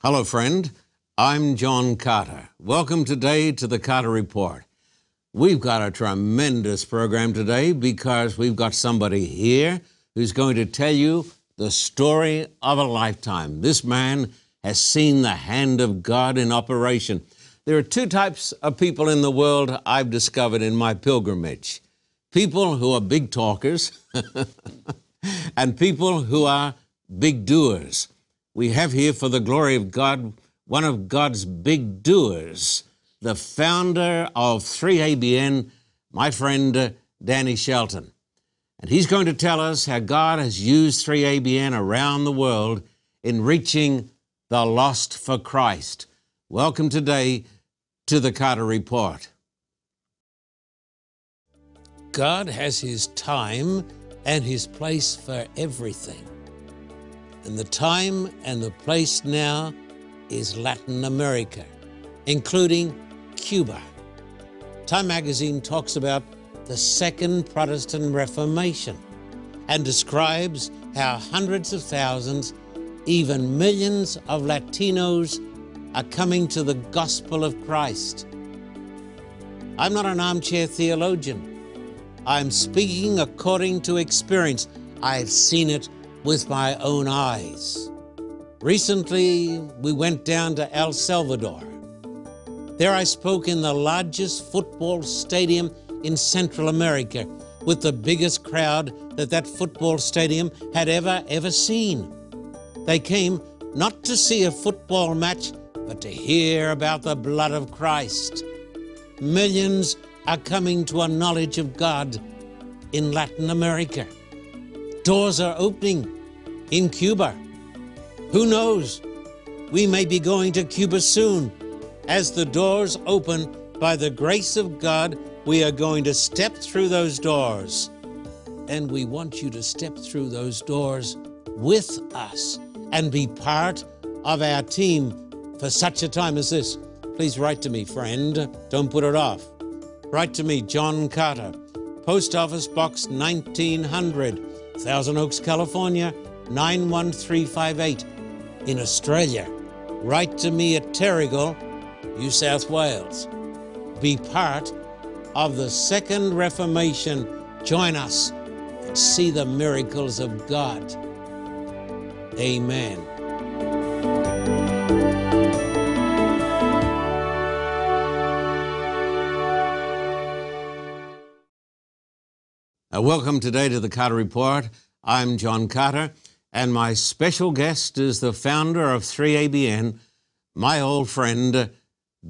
Hello, friend. I'm John Carter. Welcome today to the Carter Report. We've got a tremendous program today because we've got somebody here who's going to tell you the story of a lifetime. This man has seen the hand of God in operation. There are two types of people in the world I've discovered in my pilgrimage people who are big talkers and people who are big doers. We have here, for the glory of God, one of God's big doers, the founder of 3ABN, my friend uh, Danny Shelton. And he's going to tell us how God has used 3ABN around the world in reaching the lost for Christ. Welcome today to the Carter Report. God has His time and His place for everything. And the time and the place now is Latin America, including Cuba. Time magazine talks about the Second Protestant Reformation and describes how hundreds of thousands, even millions of Latinos are coming to the gospel of Christ. I'm not an armchair theologian. I'm speaking according to experience. I've seen it with my own eyes. Recently, we went down to El Salvador. There I spoke in the largest football stadium in Central America with the biggest crowd that that football stadium had ever, ever seen. They came not to see a football match, but to hear about the blood of Christ. Millions are coming to a knowledge of God in Latin America. Doors are opening in Cuba. Who knows? We may be going to Cuba soon. As the doors open, by the grace of God, we are going to step through those doors. And we want you to step through those doors with us and be part of our team for such a time as this. Please write to me, friend. Don't put it off. Write to me, John Carter, Post Office Box 1900, Thousand Oaks, California 91358. In Australia, write to me at Terrigal, New South Wales. Be part of the Second Reformation. Join us and see the miracles of God. Amen. Uh, welcome today to the Carter Report. I'm John Carter, and my special guest is the founder of 3ABN, my old friend,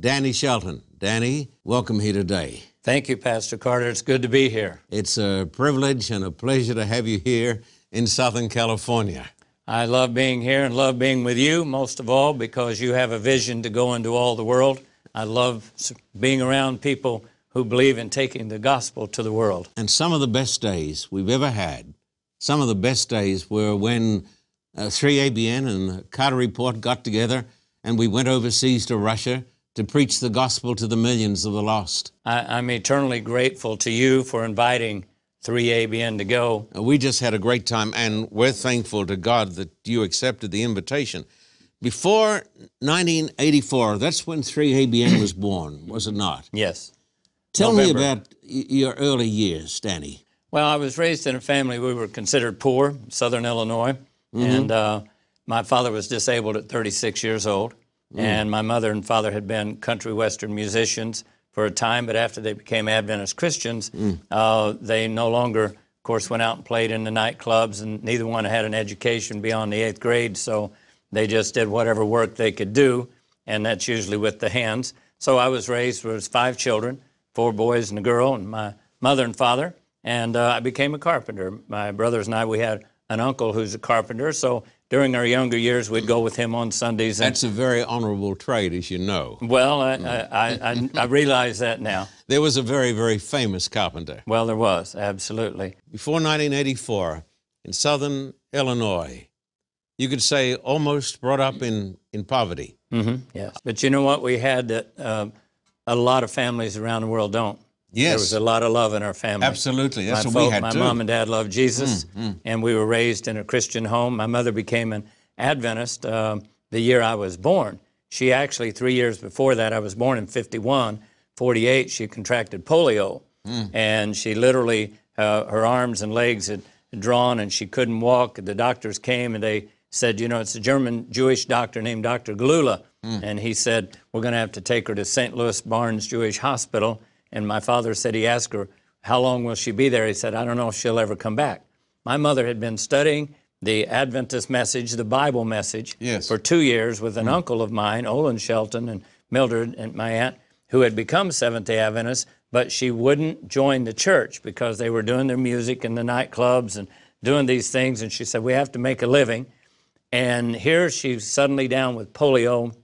Danny Shelton. Danny, welcome here today. Thank you, Pastor Carter. It's good to be here. It's a privilege and a pleasure to have you here in Southern California. I love being here and love being with you, most of all, because you have a vision to go into all the world. I love being around people who believe in taking the gospel to the world. And some of the best days we've ever had, some of the best days were when uh, 3ABN and Carter Report got together and we went overseas to Russia to preach the gospel to the millions of the lost. I, am eternally grateful to you for inviting 3ABN to go. Uh, we just had a great time, and we're thankful to God that you accepted the invitation. Before 1984, that's when 3ABN was born, was it not? Yes. Tell November. me about your early years, Danny. Well, I was raised in a family, we were considered poor, Southern Illinois. Mm-hmm. And uh, my father was disabled at 36 years old. Mm. And my mother and father had been country western musicians for a time, but after they became Adventist Christians, mm. uh, they no longer, of course, went out and played in the nightclubs, and neither one had an education beyond the eighth grade. So they just did whatever work they could do, and that's usually with the hands. So I was raised with five children four boys and a girl, and my mother and father. And uh, I became a carpenter. My brothers and I, we had an uncle who's a carpenter. So during our younger years, we'd go with him on Sundays. That's a very honorable trade, as you know. Well, I, I, I, I, realize that now. There was a very, very famous carpenter. Well, there was, absolutely. Before 1984, in southern Illinois, you could say almost brought up in, in poverty. Mm-hmm, yes. But you know what? We had that. Uh, a lot of families around the world don't. Yes. There was a lot of love in our family. Absolutely. That's my what we had My too. mom and dad loved Jesus, mm, mm. and we were raised in a Christian home. My mother became an Adventist uh, the year I was born. She actually, three years before that, I was born in 51, 48, she contracted polio. And she literally, uh, her arms and legs had drawn and she couldn't walk. The doctors came and they said, you know, it's a German Jewish doctor named Dr. Galula. Hmm. And he said, we're going to have to take her to St. Louis Barnes Jewish Hospital. And my father said, he asked her, how long will she be there? He said, I don't know if she'll ever come back. My mother had been studying the Adventist message, the Bible message, Yes. for two years with an hmm. uncle of mine, Olin Shelton, and Mildred, and my aunt, who had become Seventh day Adventists, but she wouldn't join the church because they were doing their music in the nightclubs and doing these things. And she said, We have to make a living. And here she's suddenly down with polio.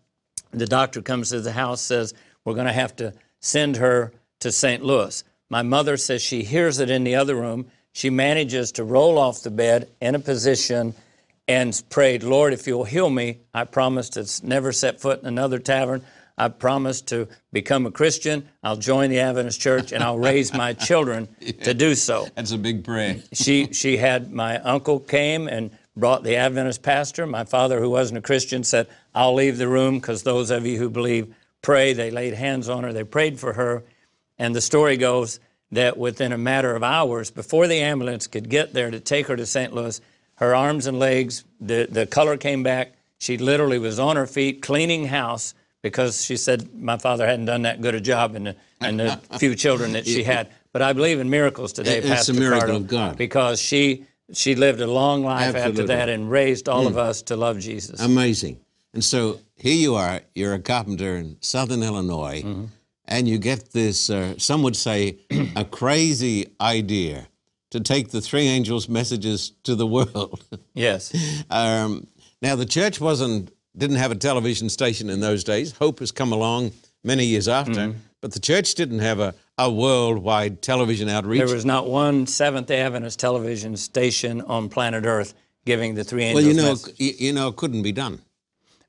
The doctor comes to the house, says, We're going to have to send her to St. Louis. My mother says she hears it in the other room. She manages to roll off the bed in a position and prayed, Lord, if you'll heal me, I promise to never set foot in another tavern. I promise to become a Christian. I'll join the Adventist church and I'll raise my children to do so That's a big prayer. she she had my uncle came and brought the Adventist pastor. My father, who wasn't a Christian, said, "I'll leave the room because those of you who believe pray." They laid hands on her. They prayed for her, and the story goes that within a matter of hours, before the ambulance could get there to take her to St. Louis, her arms and legs, the the color came back. She literally was on her feet cleaning house because she said my father hadn't done that good a job in the, in the few children that she had. But I believe in miracles today, It's a miracle Cardo, of God. because she she lived a long life after that and raised all of us to love Jesus. Amazing. And so here you are, you're a carpenter in southern Illinois, Mm-hmm. and you get this, uh, some would say, a crazy idea to take the three angels' messages to the world. yes, um, now, the church wasn't, didn't have a television station in those days. Hope has come along many years after, Mm-hmm. But the church didn't have a, a worldwide television outreach. there was not one Seventh Day Adventist television station on planet Earth giving the three angels. well, you know, message. you, know, it couldn't be done.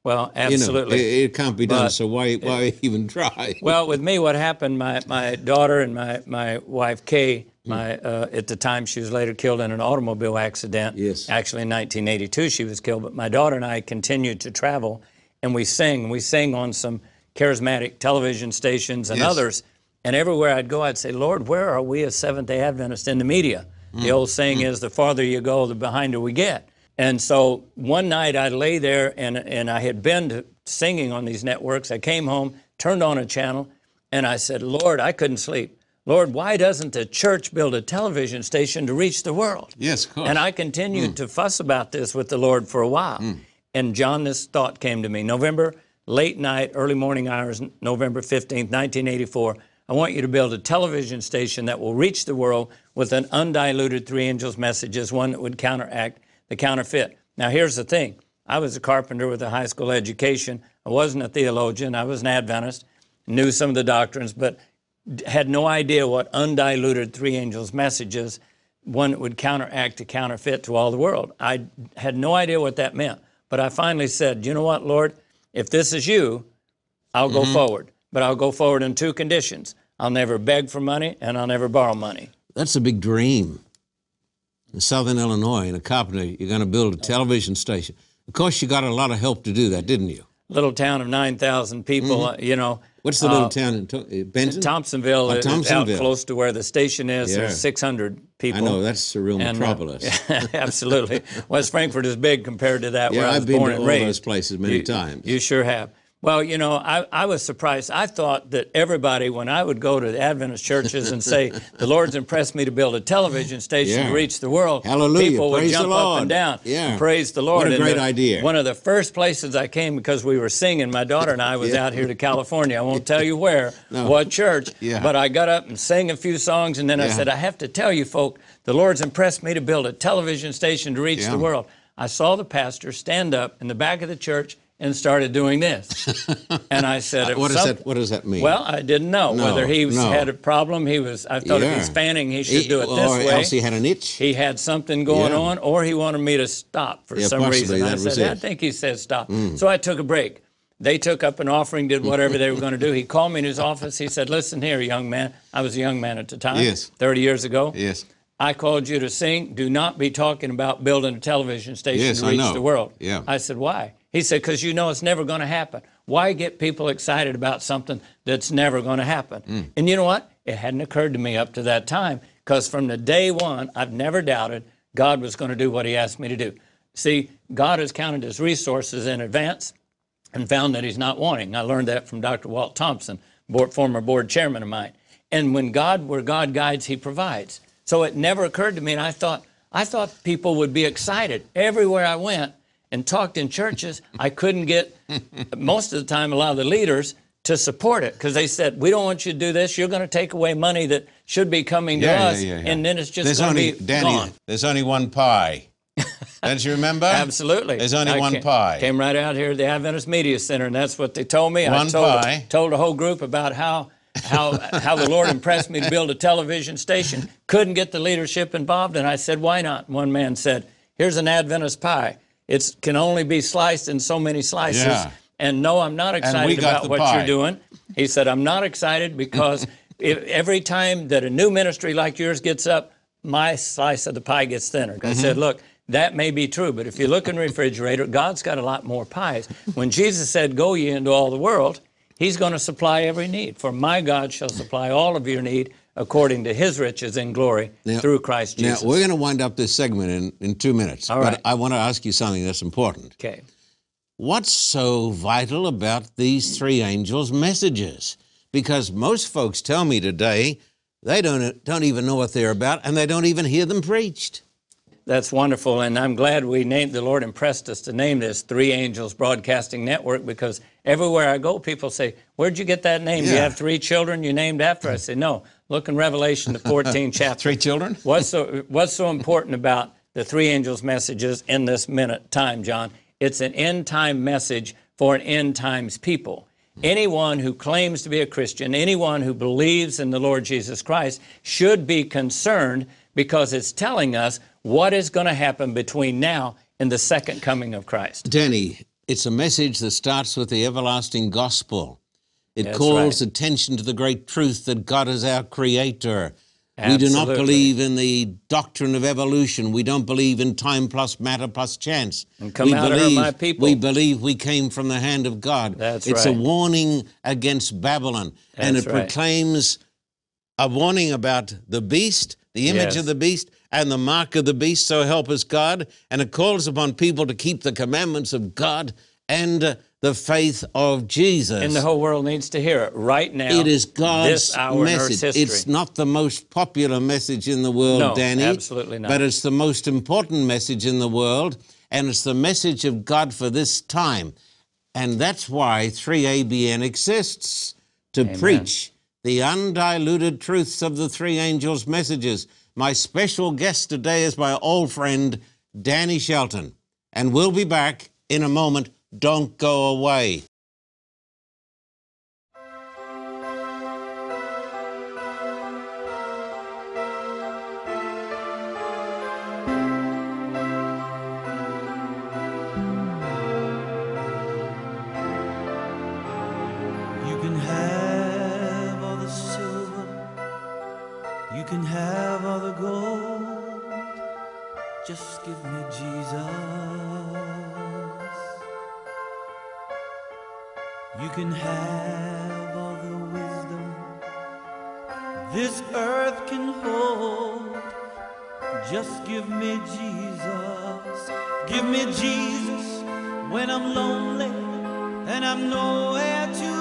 well, You know, absolutely. it, it can't be done. But so why, why even try? Well, with me, what happened? My my daughter and my my wife Kay. My uh, at the time she was later killed in an automobile accident. Yes. Actually, in 1982 she was killed. But my daughter and I continued to travel, and we sing. We sing on some charismatic television stations and Yes. others. And everywhere I'd go, I'd say, Lord, where are we as Seventh Day Adventists in the media? The mm. old saying mm. is, the farther you go, the behinder we get. And so one night I lay there and, and I had been to singing on these networks. I came home, turned on a channel, and I said, Lord, I couldn't sleep. Lord, why doesn't the church build a television station to reach the world? yes, of course. And I continued mm. to fuss about this with the Lord for a while. And John, this thought came to me November, late night, early morning hours, November 15th, 1984. I want you to build a television station that will reach the world with an undiluted three angels messages, one that would counteract the counterfeit. Now, here's the thing I was a carpenter with a high school education. I wasn't a theologian, I was an Adventist, knew some of the doctrines, but had no idea what undiluted three angels messages one that would counteract the counterfeit to all the world. I had no idea what that meant. But I finally said, you know what, Lord? If this is you, I'll go forward. But I'll go forward in two conditions. I'll never beg for money and I'll never borrow money. That's a big dream. In southern Illinois, in a carpenter, you're going to build a television station. Of course, you got a lot of help to do that, didn't you? Little town of 9,000 people, uh, you know. What's the little town in To- uh, Benton? Thompsonville, Oh, out Thompsonville. close to where the station is. Yeah. There's 600 people. I know that's a real And, uh, metropolis. absolutely. West Frankfort is big compared to that where yeah, I was I've been born to and all raised. those places many You- times. You sure have. Well, you know, I, I was surprised. I thought that everybody, when I would go to the Adventist churches and say, the Lord's impressed me to build a television station Yeah. to reach the world, Hallelujah. people would Praise the jump up and down. Yeah. and Praise the Lord. What a And great the- idea. One of the first places I came because we were singing, my daughter and I was Yeah. out here to California. I won't tell you where, what church, Yeah. but I got up and sang a few songs, and then I said, I have to tell you, folk, the Lord's impressed me to build a television station to reach the world. I saw the pastor stand up in the back of the church and started doing this. and I said, what, does that, what does that mean? Well, I didn't know No, whether he was, no. had a problem. He was. I thought if he's fanning, he should do it this or way. else he had an itch. He had something going Yeah. on, or he wanted me to stop for Yeah, some reason. I said, I. Mm. think he said stop. So I took a break. They took up an offering, did whatever they were going to do. He called me in his office. He said, Listen here, young man. I was a young man at the time, Yes. 30 years ago. yes. I called you to sing. Do not be talking about building a television station Yes, to reach the world. Yeah. I said, Why? He said, because you know it's never going to happen. Why get people excited about something that's never going to happen? Mm. And you know what? It hadn't occurred to me up to that time because from the day one, I've never doubted God was going to do what He asked me to do. See, God has counted His resources in advance and found that He's not wanting. I learned that from Dr. Walt Thompson, board, former board chairman of mine. And when God, where God guides, He provides. So it never occurred to me, and I thought, I thought people would be excited everywhere I went and talked in churches. I couldn't get most of the time a lot of the leaders to support it because they said, "We don't want you to do this. You're going to take away money that should be coming to Yeah, yeah, us, yeah, yeah. and then it's just There's going only to be Danny. gone." There's only one pie. Don't you remember? Absolutely. There's only I one came, pie. Came right out here at the Adventist Media Center, and that's what they told me. I One told, pie. told a whole group about how how how the Lord impressed me to build a television station. Couldn't get the leadership involved, and I said, "Why not?" One man said, "Here's an Adventist pie. It can only be sliced in so many slices." Yeah. And no, I'm not excited about what pie. you're doing. He said, "I'm not excited because if, every time that a new ministry like yours gets up, my slice of the pie gets thinner." I Mm-hmm. said, "Look." That may be true, but if you look in the refrigerator, God's got a lot more pies. When Jesus said, Go ye into all the world, He's going to supply every need. For my God shall supply all of your need according to His riches in glory Now- through Christ Jesus. Now, we're going to wind up this segment in, in two minutes. All but. I want to ask you something that's important. okay. What's so vital about these three angels' messages? Because most folks tell me today they don't, don't even know what they're about and they don't even hear them preached. That's wonderful, and I'm glad we named the Lord impressed us to name this Three Angels Broadcasting Network because everywhere I go, people say, "Where'd you get that name? Do you have three children you named after?" I say, "No. Look in Revelation, the 14th chapter. Three children? What's so What's so important about the three angels' messages in this minute time, John? It's an end time message for an end times people. Anyone who claims to be a Christian, anyone who believes in the Lord Jesus Christ, should be concerned because it's telling us what is going to happen between now and the second coming of Christ. Danny, it's a message that starts with the everlasting gospel. It That's calls right. attention to the great truth that God is our creator. We do not believe in the doctrine of evolution. We don't believe in time plus matter plus chance. And come we out of believe, my people. We believe we came from the hand of God. That's it's a warning against Babylon. and it right. proclaims a warning about the beast, the image Yes. of the beast, and the mark of the beast, so help us God. And it calls upon people to keep the commandments of God and uh, the faith of Jesus. And the whole world needs to hear it right now. it is God's this hour in Earth's message. It's not the most popular message in the world, No, Danny. absolutely not. But it's the most important message in the world, and it's the message of God for this time. And that's why 3ABN exists to preach the undiluted truths of the three angels' messages. My special guest today is my old friend, Danny Shelton. And we'll be back in a moment. Don't go away. Can have all the wisdom this earth can hold. Just give me Jesus. Give me Jesus when I'm lonely and I'm nowhere to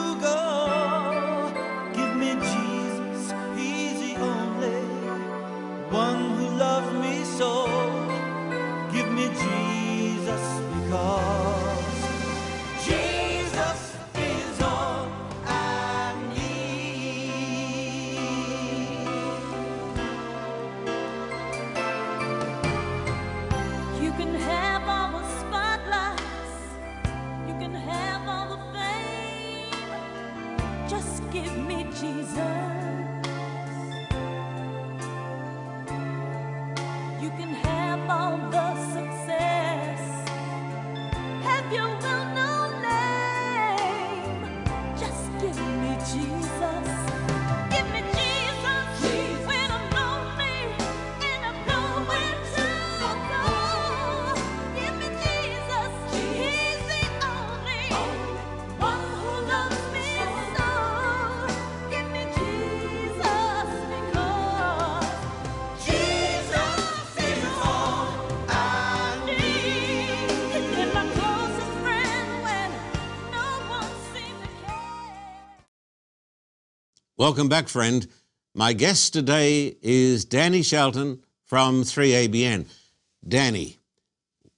Welcome back, friend. My guest today is Danny Shelton from 3ABN. Danny,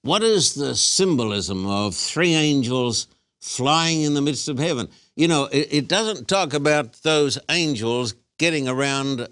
what is the symbolism of three angels flying in the midst of heaven? You know, it, it doesn't talk about those angels getting around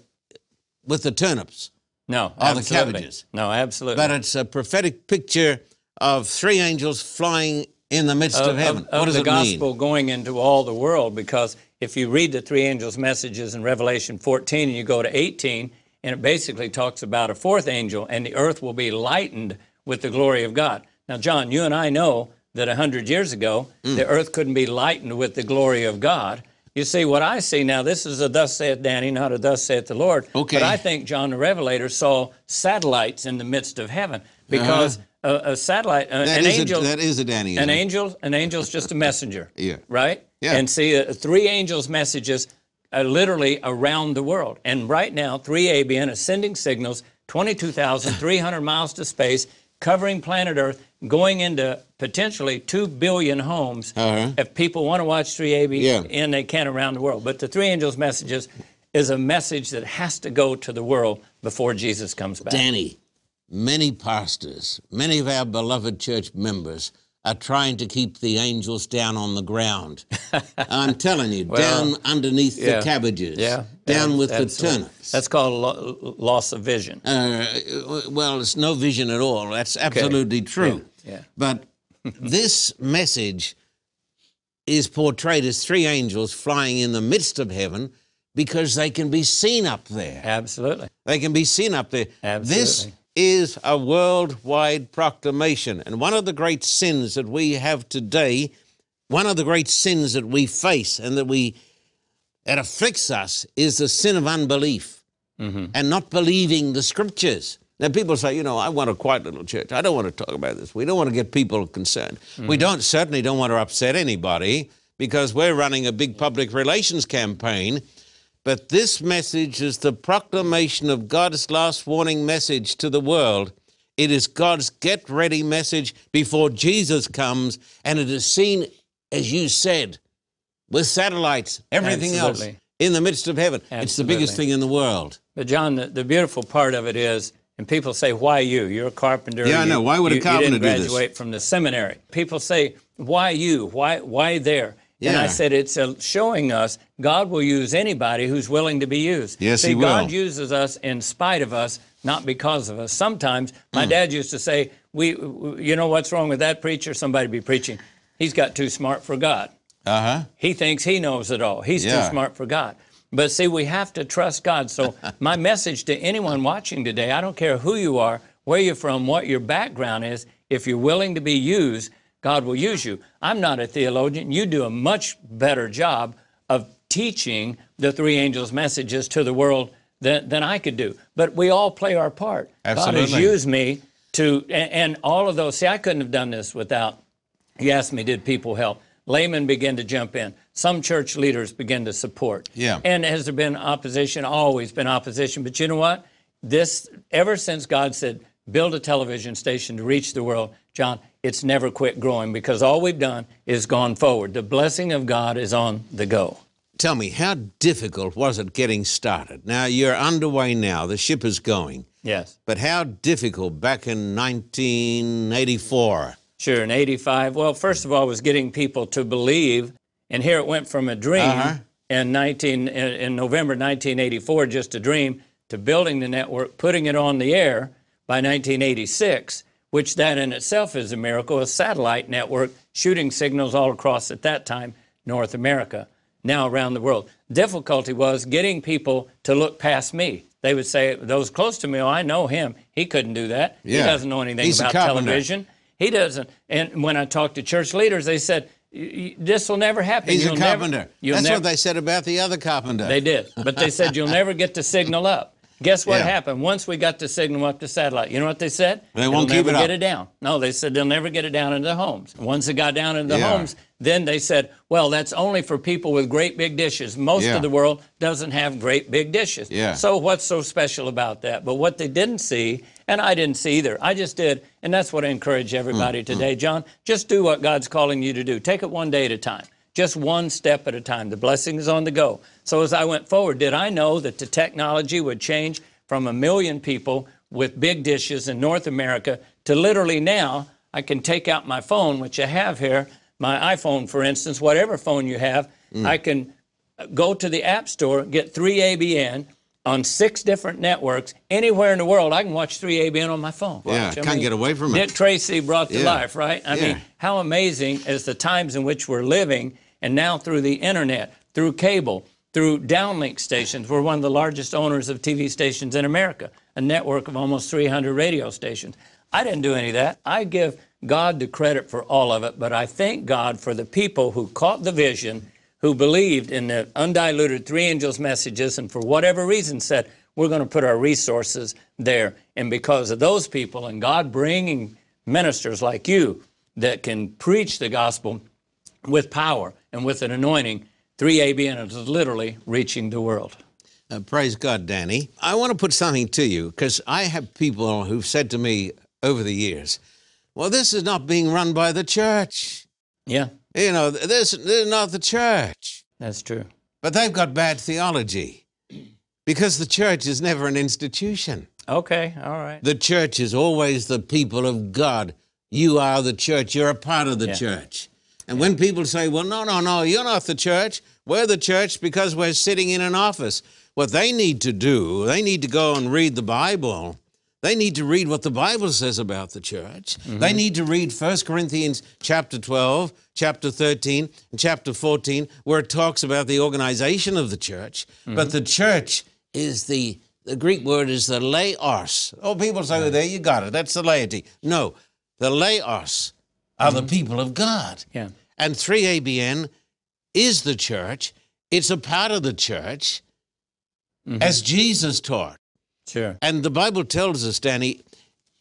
with the turnips, No, Oh, the cabbages. No, absolutely. but it's a prophetic picture of three angels flying in the midst of, heaven. of what does the it gospel mean? going into all the world because if you read the three angels' messages in Revelation 14 and you go to 18, and it basically talks about a fourth angel, and the earth will be lightened with the glory of God. Now, John, you and I know that 100 years ago, Mm. the earth couldn't be lightened with the glory of God. You see, what I see now, this is a thus saith Danny, not a thus saith the Lord. Okay. But I think John the Revelator saw satellites in the midst of heaven because a, a satellite, a- Uh-huh. An angel. a, that is a Danny. An angel, an angel's just a messenger. Yeah. Right. Yeah. And see, uh, three angels' messages are literally around the world. And right now, 3ABN is sending signals 22,300 miles to space, covering planet Earth, going into potentially 2 billion homes. Uh-huh. If people want to watch 3ABN, Yeah. they can around the world. But the three angels' messages is a message that has to go to the world before Jesus comes back. Danny, many pastors, many of our beloved church members are trying to keep the angels down on the ground. I'm telling you, down underneath yeah. the cabbages, Yeah. down yeah, with the turnips. That's called lo- loss of vision. Uh, well, it's no vision at all. That's absolutely true. Yeah. But this message is portrayed as three angels flying in the midst of heaven because they can be seen up there. Absolutely. They can be seen up there. This Absolutely. Is a worldwide proclamation. And one of the great sins that we have today, one of the great sins that we face and that we that afflicts us is the sin of unbelief mm-hmm. and not believing the scriptures. Now, people say, you know, I want a quiet little church. I don't want to talk about this. We don't want to get people concerned. We mm-hmm. don't certainly don't want to upset anybody because we're running a big public relations campaign. But this message is the proclamation of God's last warning message to the world. It is God's get ready message before Jesus comes, and it is seen, as you said, with satellites, everything else in the midst of heaven. It's the biggest thing in the world. But John, the, the beautiful part of it is, and people say, "Why you? You're a carpenter. Yeah, I know. Why would a you, carpenter you didn't this?" graduate from the seminary?" People say, "Why you? Why why there?" And I said, "It's uh showing us God will use anybody who's willing to be used. Yes, See, He God uses us in spite of us, not because of us. Sometimes my dad used to say, "We, you know what's wrong with that preacher? Somebody be preaching. He's got too smart for God." Uh huh. He thinks he knows it all. He's Yeah. too smart for God. But see, we have to trust God. So, my message to anyone watching today I don't care who you are, where you're from, what your background is, if you're willing to be used, God will use you. I'm not a theologian. You do a much better job of teaching the three angels' messages to the world than, than I could do. But we all play our part. Absolutely. God has used me to, and, and all of those. See, I couldn't have done this without you asked me, did people help? Laymen began to jump in. Some church leaders began to support. Yeah. And has there been opposition? Always been opposition. But you know what? This, ever since God said, build a television station to reach the world, John, it's never quit growing because all we've done is gone forward. The blessing of God is on the go. Tell me, how difficult was it getting started? Now, you're underway now, the ship is going. Yes. But how difficult back in 1984? Sure, in 85. Well, first of all, it was getting people to believe, and here it went from a dream Uh-huh. in 19 in, in November 1984, just a dream, to building the network, putting it on the air by 1986, which that in itself is a miracle. A satellite network shooting signals all across at that time North America, now around the world. Difficulty was getting people to look past me. They would say, those close to me, oh, I know him. He couldn't do that. He doesn't know anything He's about television. He doesn't. And when I talked to church leaders, they said, "This will never happen. He's You'll a carpenter. you'll That's never, what they said about the other carpenter. They did, but they said you'll never get the signal up. Guess what Yeah. happened? Once we got the signal up to satellite, you know what they said? They won't They'll keep never it get up. it down. No, they said they'll never get it down into the homes. Once it got down into the Yeah. homes, then they said, well, that's only for people with great big dishes. Most Yeah. of the world doesn't have great big dishes. Yeah. So what's so special about that? But what they didn't see, and I didn't see either, I just did, and that's what I encourage everybody Mm, today, John. Just do what God's calling you to do. Take it one day at a time. Just one step at a time. The blessing is on the go. So as I went forward, did I know that the technology would change from a million people with big dishes in North America to literally now I can take out my phone, which I have here, my iPhone, for instance, whatever phone you have, mm. I can go to the App Store, get 3ABN on six different networks anywhere in the world. I can watch 3ABN on my phone. Yeah, Watch. I can't get away from it. Dick Tracy brought to Yeah. life, right? I Yeah. mean, how amazing is the times in which we're living, and now through the internet, through cable, through downlink stations. We're one of the largest owners of TV stations in America, a network of almost 300 radio stations. I didn't do any of that. I give God the credit for all of it, but I thank God for the people who caught the vision, who believed in the undiluted three angels messages, and for whatever reason said, we're going to put our resources there. And because of those people and God bringing ministers like you that can preach the gospel with power and with an anointing, 3ABN is literally reaching the world. Uh, praise God, Danny. I want to put something to you because I have people who've said to me over the years, well, this is not being run by the church. Yeah, You know, this, this is not the church. that's true. But they've got bad theology because the church is never an institution. Okay, all right. The church is always the people of God. You are the church, you're a part of the Yeah. church. And when people say, well, no, no, no, you're not the church, we're the church because we're sitting in an office. What they need to do, they need to go and read the Bible. They need to read what the Bible says about the church. Mm-hmm. They need to read 1 Corinthians chapter 12, chapter 13, and chapter 14, where it talks about the organization of the church. But mm-hmm. the church is the, the Greek word is the laos. Oh, people say, well, there you got it. That's the laity. No, the laos are the mm-hmm. people of God. Yeah. And 3ABN is the church. It's a part of the church mm-hmm. as Jesus taught. Sure. And the Bible tells us, Danny,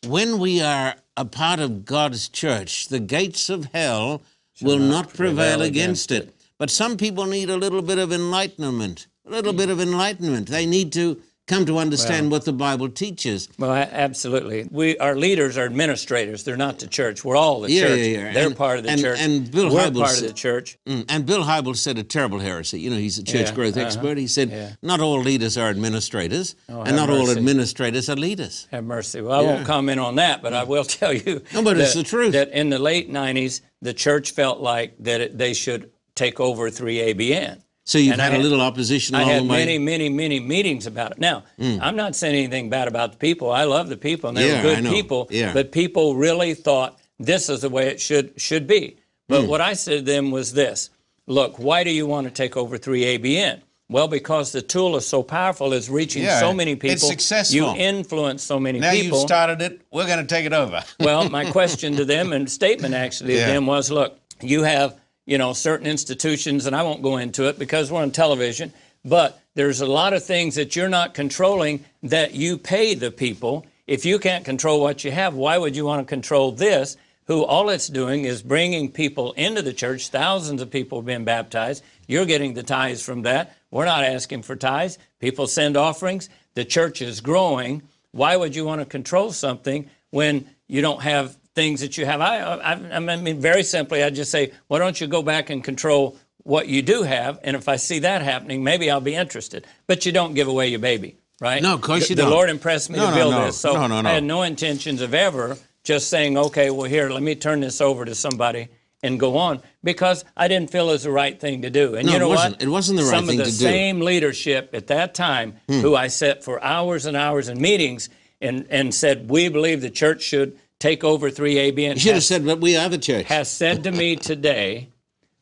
when we are a part of God's church, the gates of hell will not prevail, prevail against, against it. But some people need a little bit of enlightenment, a little mm. bit of enlightenment. They need to come to understand what the Bible teaches. Well, absolutely. We, our leaders are administrators. They're not the church. We're all the Yeah, church. yeah, yeah. They're And- part of the and- church. and Bill We're Hybels part of said- the church. Mm, And Bill Hybels said a terrible heresy. You know, he's a church Yeah, growth uh-huh. expert. He said, Yeah. not all leaders are administrators, and have not all administrators are leaders. Have mercy. Well, I won't comment on that, but I will tell you. No, but it's the truth. That in the late '90s, the church felt like that it, they should take over 3ABN. So you've And had I a had- little opposition I along had the way. many, many, many meetings about it. Now, I'm not saying anything bad about the people. I love the people, and they Yeah, were I good know. people. Yeah. But people really thought this is the way it should should be. But Hmm. what I said to them was this: Look, why do you want to take over 3ABN? Well, because the tool is so powerful, it's reaching Yeah, so many people. it's successful. You influence so many now people. you've started it. We're going to take it over. Well, my question to them and statement actually Yeah. to them was, look, you have, you know, certain institutions, and I won't go into it because we're on television, but there's a lot of things that you're not controlling that you pay the people. If you can't control what you have, why would you want to control this? Who all it's doing is bringing people into the church. Thousands of people have been baptized. You're getting the tithes from that. We're not asking for tithes. People send offerings. The church is growing. Why would you want to control something when you don't have things that you have? I, I, I mean, very simply, I just say, why don't you go back and control what you do have? And if I see that happening, maybe I'll be interested. But you don't give away your baby, right? No, of course The- you The don't. The Lord impressed me No, to no, build no. this, so No, no, no. I had no intentions of ever just saying, okay, well, here, let me turn this over to somebody and go on because I didn't feel it was the right thing to do. And No, you it know wasn't. what? It wasn't the right Some thing of the to do. Hmm. same leadership at that time, who I sat for hours and hours in meetings and, and said, we believe the church should take over 3ABN. You should have has, said, but we have the church. has said to me today,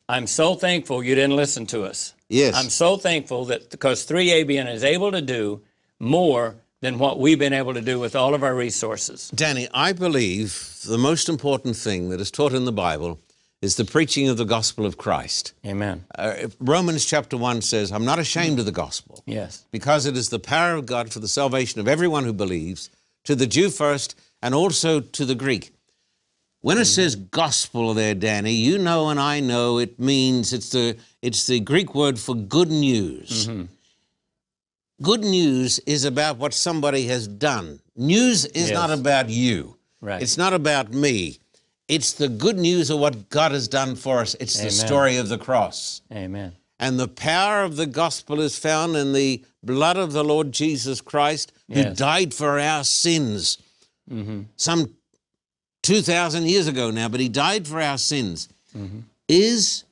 I'm so thankful you didn't listen to us. Yes. I'm so thankful that because 3ABN is able to do more than what we've been able to do with all of our resources. Danny, I believe the most important thing that is taught in the Bible is the preaching of the gospel of Christ. Amen. Uh, Romans chapter 1 says, I'm not ashamed of the gospel. Yes. because it is the power of God for the salvation of everyone who believes, to the Jew first and also to the Greek. When it mm. says gospel there, Danny, you know and I know it means it's the it's the Greek word for good news. Mm-hmm. Good news is about what somebody has done. News is Yes. not about you. Right. It's not about me. It's the good news of what God has done for us. It's the story of the cross. Amen. And the power of the gospel is found in the blood of the Lord Jesus Christ, who Yes. died for our sins. Some 2,000 years ago now, but he died for our sins. Is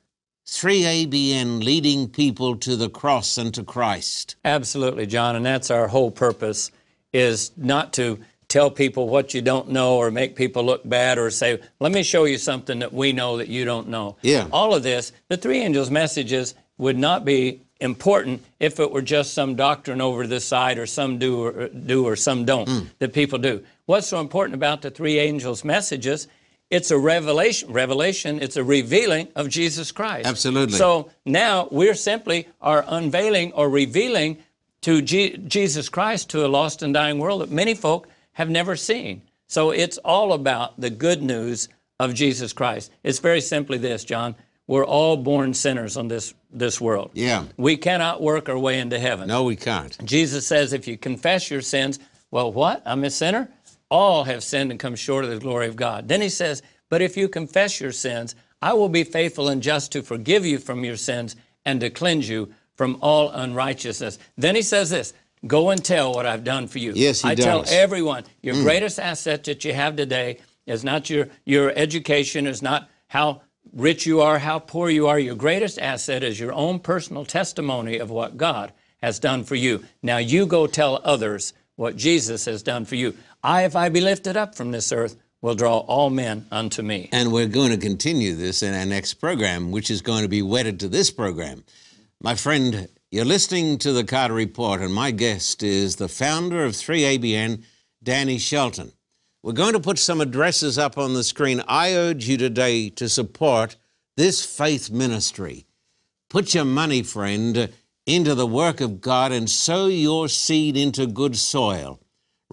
3ABN leading people to the cross and to Christ? Absolutely, John, and that's our whole purpose is not to tell people what you don't know or make people look bad or say, let me show you something that we know that you don't know. Yeah. All of this, the three angels' messages would not be important if it were just some doctrine over this side or some do or, do or some don't Mm. that people do. What's so important about the three angels' messages? It's a revelation. Revelation. It's a revealing of Jesus Christ. Absolutely. So now we're simply are unveiling or revealing to Je- Jesus Christ to a lost and dying world that many folk have never seen. So it's all about the good news of Jesus Christ. It's very simply this, John. We're all born sinners on this this world. Yeah. We cannot work our way into heaven. No, we can't. Jesus says if you confess your sins, well, what? I'm a sinner? All have sinned and come short of the glory of God. Then he says, but if you confess your sins, I will be faithful and just to forgive you from your sins and to cleanse you from all unrighteousness. Then he says this, go and tell what I've done for you. Yes, he I tell everyone, your mm. greatest asset that you have today is not your, your education, is not how rich you are, how poor you are. Your greatest asset is your own personal testimony of what God has done for you. Now you go tell others what Jesus has done for you. I, if I be lifted up from this earth, will draw all men unto me. And we're going to continue this in our next program, which is going to be wedded to this program. My friend, you're listening to the Carter Report, and my guest is the founder of 3ABN, Danny Shelton. We're going to put some addresses up on the screen. I urge you today to support this faith ministry. Put your money, friend, into the work of God and sow your seed into good soil.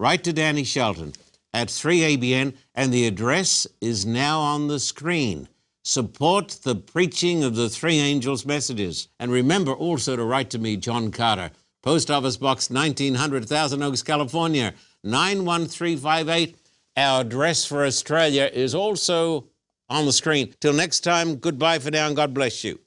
Write to Danny Shelton at 3ABN, and the address is now on the screen. Support the preaching of the three angels' messages. And remember also to write to me, John Carter, Post Office Box 1900, Thousand Oaks, California, 91358. Our address for Australia is also on the screen. Till next time, goodbye for now, and God bless you.